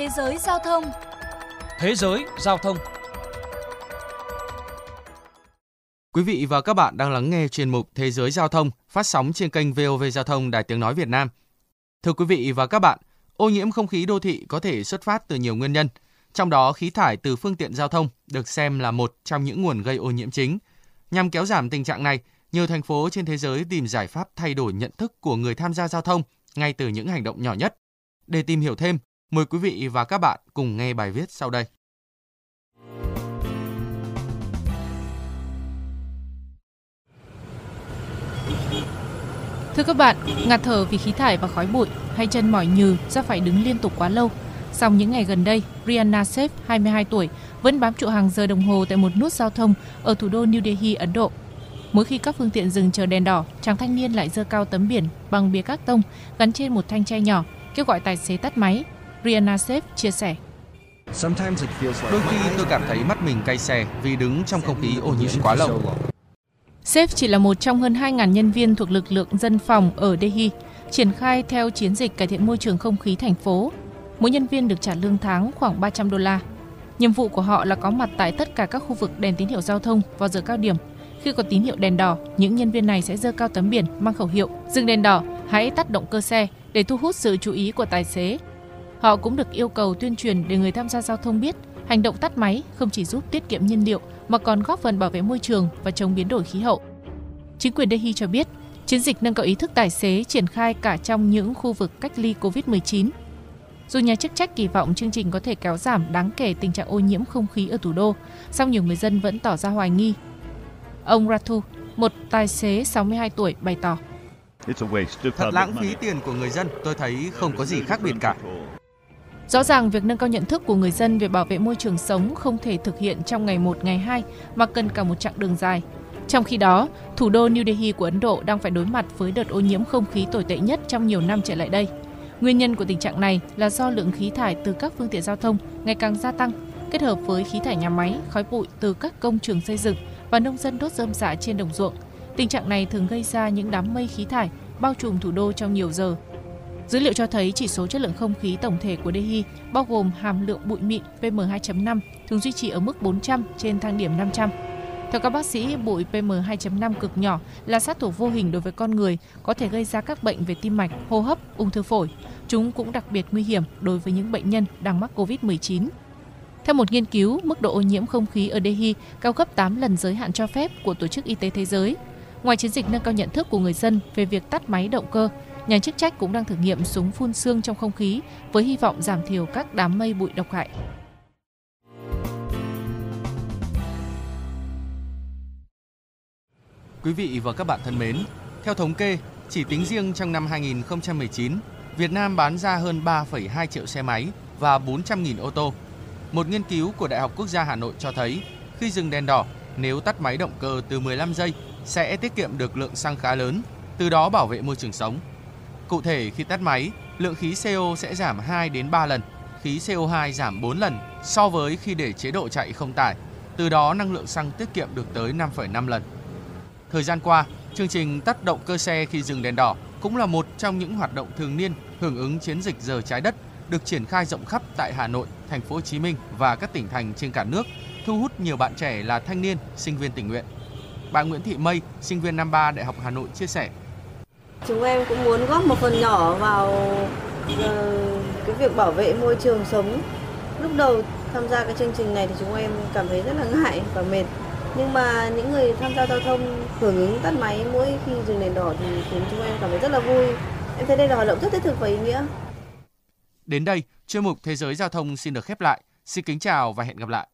Thế giới giao thông Thế giới giao thông Quý vị và các bạn đang lắng nghe chuyên mục Thế giới giao thông phát sóng trên kênh VOV Giao thông Đài Tiếng Nói Việt Nam. Thưa quý vị và các bạn, ô nhiễm không khí đô thị có thể xuất phát từ nhiều nguyên nhân, trong đó khí thải từ phương tiện giao thông được xem là một trong những nguồn gây ô nhiễm chính. Nhằm kéo giảm tình trạng này, nhiều thành phố trên thế giới tìm giải pháp thay đổi nhận thức của người tham gia giao thông ngay từ những hành động nhỏ nhất. Để tìm hiểu thêm, mời quý vị và các bạn cùng nghe bài viết sau đây. Thưa các bạn, ngạt thở vì khí thải và khói bụi hay chân mỏi nhừ do phải đứng liên tục quá lâu. Sau những ngày gần đây, Rihanna Seth, 22 tuổi, vẫn bám trụ hàng giờ đồng hồ tại một nút giao thông ở thủ đô New Delhi, Ấn Độ. Mỗi khi các phương tiện dừng chờ đèn đỏ, chàng thanh niên lại dơ cao tấm biển bằng bìa các tông gắn trên một thanh tre nhỏ, kêu gọi tài xế tắt máy. Rihanna Seth chia sẻ. Đôi khi tôi cảm thấy mắt mình cay xè vì đứng trong không khí ô nhiễm quá lâu. SAFE chỉ là một trong hơn 2.000 nhân viên thuộc lực lượng dân phòng ở Delhi, triển khai theo chiến dịch cải thiện môi trường không khí thành phố. Mỗi nhân viên được trả lương tháng khoảng 300 đô la. Nhiệm vụ của họ là có mặt tại tất cả các khu vực đèn tín hiệu giao thông vào giờ cao điểm. Khi có tín hiệu đèn đỏ, những nhân viên này sẽ dơ cao tấm biển mang khẩu hiệu dừng đèn đỏ, hãy tắt động cơ xe để thu hút sự chú ý của tài xế. Họ cũng được yêu cầu tuyên truyền để người tham gia giao thông biết hành động tắt máy không chỉ giúp tiết kiệm nhiên liệu mà còn góp phần bảo vệ môi trường và chống biến đổi khí hậu. Chính quyền Delhi cho biết, chiến dịch nâng cao ý thức tài xế triển khai cả trong những khu vực cách ly COVID-19. Dù nhà chức trách kỳ vọng chương trình có thể kéo giảm đáng kể tình trạng ô nhiễm không khí ở thủ đô, song nhiều người dân vẫn tỏ ra hoài nghi. Ông Ratu, một tài xế 62 tuổi, bày tỏ. Thật lãng phí tiền của người dân, tôi thấy không có gì khác biệt cả. Rõ ràng việc nâng cao nhận thức của người dân về bảo vệ môi trường sống không thể thực hiện trong ngày 1, ngày 2 mà cần cả một chặng đường dài. Trong khi đó, thủ đô New Delhi của Ấn Độ đang phải đối mặt với đợt ô nhiễm không khí tồi tệ nhất trong nhiều năm trở lại đây. Nguyên nhân của tình trạng này là do lượng khí thải từ các phương tiện giao thông ngày càng gia tăng, kết hợp với khí thải nhà máy, khói bụi từ các công trường xây dựng và nông dân đốt rơm rạ dạ trên đồng ruộng. Tình trạng này thường gây ra những đám mây khí thải bao trùm thủ đô trong nhiều giờ, Dữ liệu cho thấy chỉ số chất lượng không khí tổng thể của Delhi bao gồm hàm lượng bụi mịn PM2.5 thường duy trì ở mức 400 trên thang điểm 500. Theo các bác sĩ, bụi PM2.5 cực nhỏ là sát thủ vô hình đối với con người, có thể gây ra các bệnh về tim mạch, hô hấp, ung thư phổi. Chúng cũng đặc biệt nguy hiểm đối với những bệnh nhân đang mắc COVID-19. Theo một nghiên cứu, mức độ ô nhiễm không khí ở Delhi cao gấp 8 lần giới hạn cho phép của Tổ chức Y tế Thế giới. Ngoài chiến dịch nâng cao nhận thức của người dân về việc tắt máy động cơ, nhà chức trách cũng đang thử nghiệm súng phun sương trong không khí với hy vọng giảm thiểu các đám mây bụi độc hại. Quý vị và các bạn thân mến, theo thống kê, chỉ tính riêng trong năm 2019, Việt Nam bán ra hơn 3,2 triệu xe máy và 400.000 ô tô. Một nghiên cứu của Đại học Quốc gia Hà Nội cho thấy, khi dừng đèn đỏ, nếu tắt máy động cơ từ 15 giây sẽ tiết kiệm được lượng xăng khá lớn, từ đó bảo vệ môi trường sống. Cụ thể khi tắt máy, lượng khí CO sẽ giảm 2 đến 3 lần, khí CO2 giảm 4 lần so với khi để chế độ chạy không tải. Từ đó năng lượng xăng tiết kiệm được tới 5,5 lần. Thời gian qua, chương trình tắt động cơ xe khi dừng đèn đỏ cũng là một trong những hoạt động thường niên hưởng ứng chiến dịch giờ trái đất được triển khai rộng khắp tại Hà Nội, thành phố Hồ Chí Minh và các tỉnh thành trên cả nước, thu hút nhiều bạn trẻ là thanh niên, sinh viên tình nguyện. Bà Nguyễn Thị Mây, sinh viên năm 3 Đại học Hà Nội chia sẻ. Chúng em cũng muốn góp một phần nhỏ vào ờ, cái việc bảo vệ môi trường sống. Lúc đầu tham gia cái chương trình này thì chúng em cảm thấy rất là ngại và mệt. Nhưng mà những người tham gia giao thông hưởng ứng tắt máy mỗi khi dừng đèn đỏ thì khiến chúng em cảm thấy rất là vui. Em thấy đây là hoạt động rất thiết thực và ý nghĩa. Đến đây, chuyên mục Thế giới giao thông xin được khép lại. Xin kính chào và hẹn gặp lại.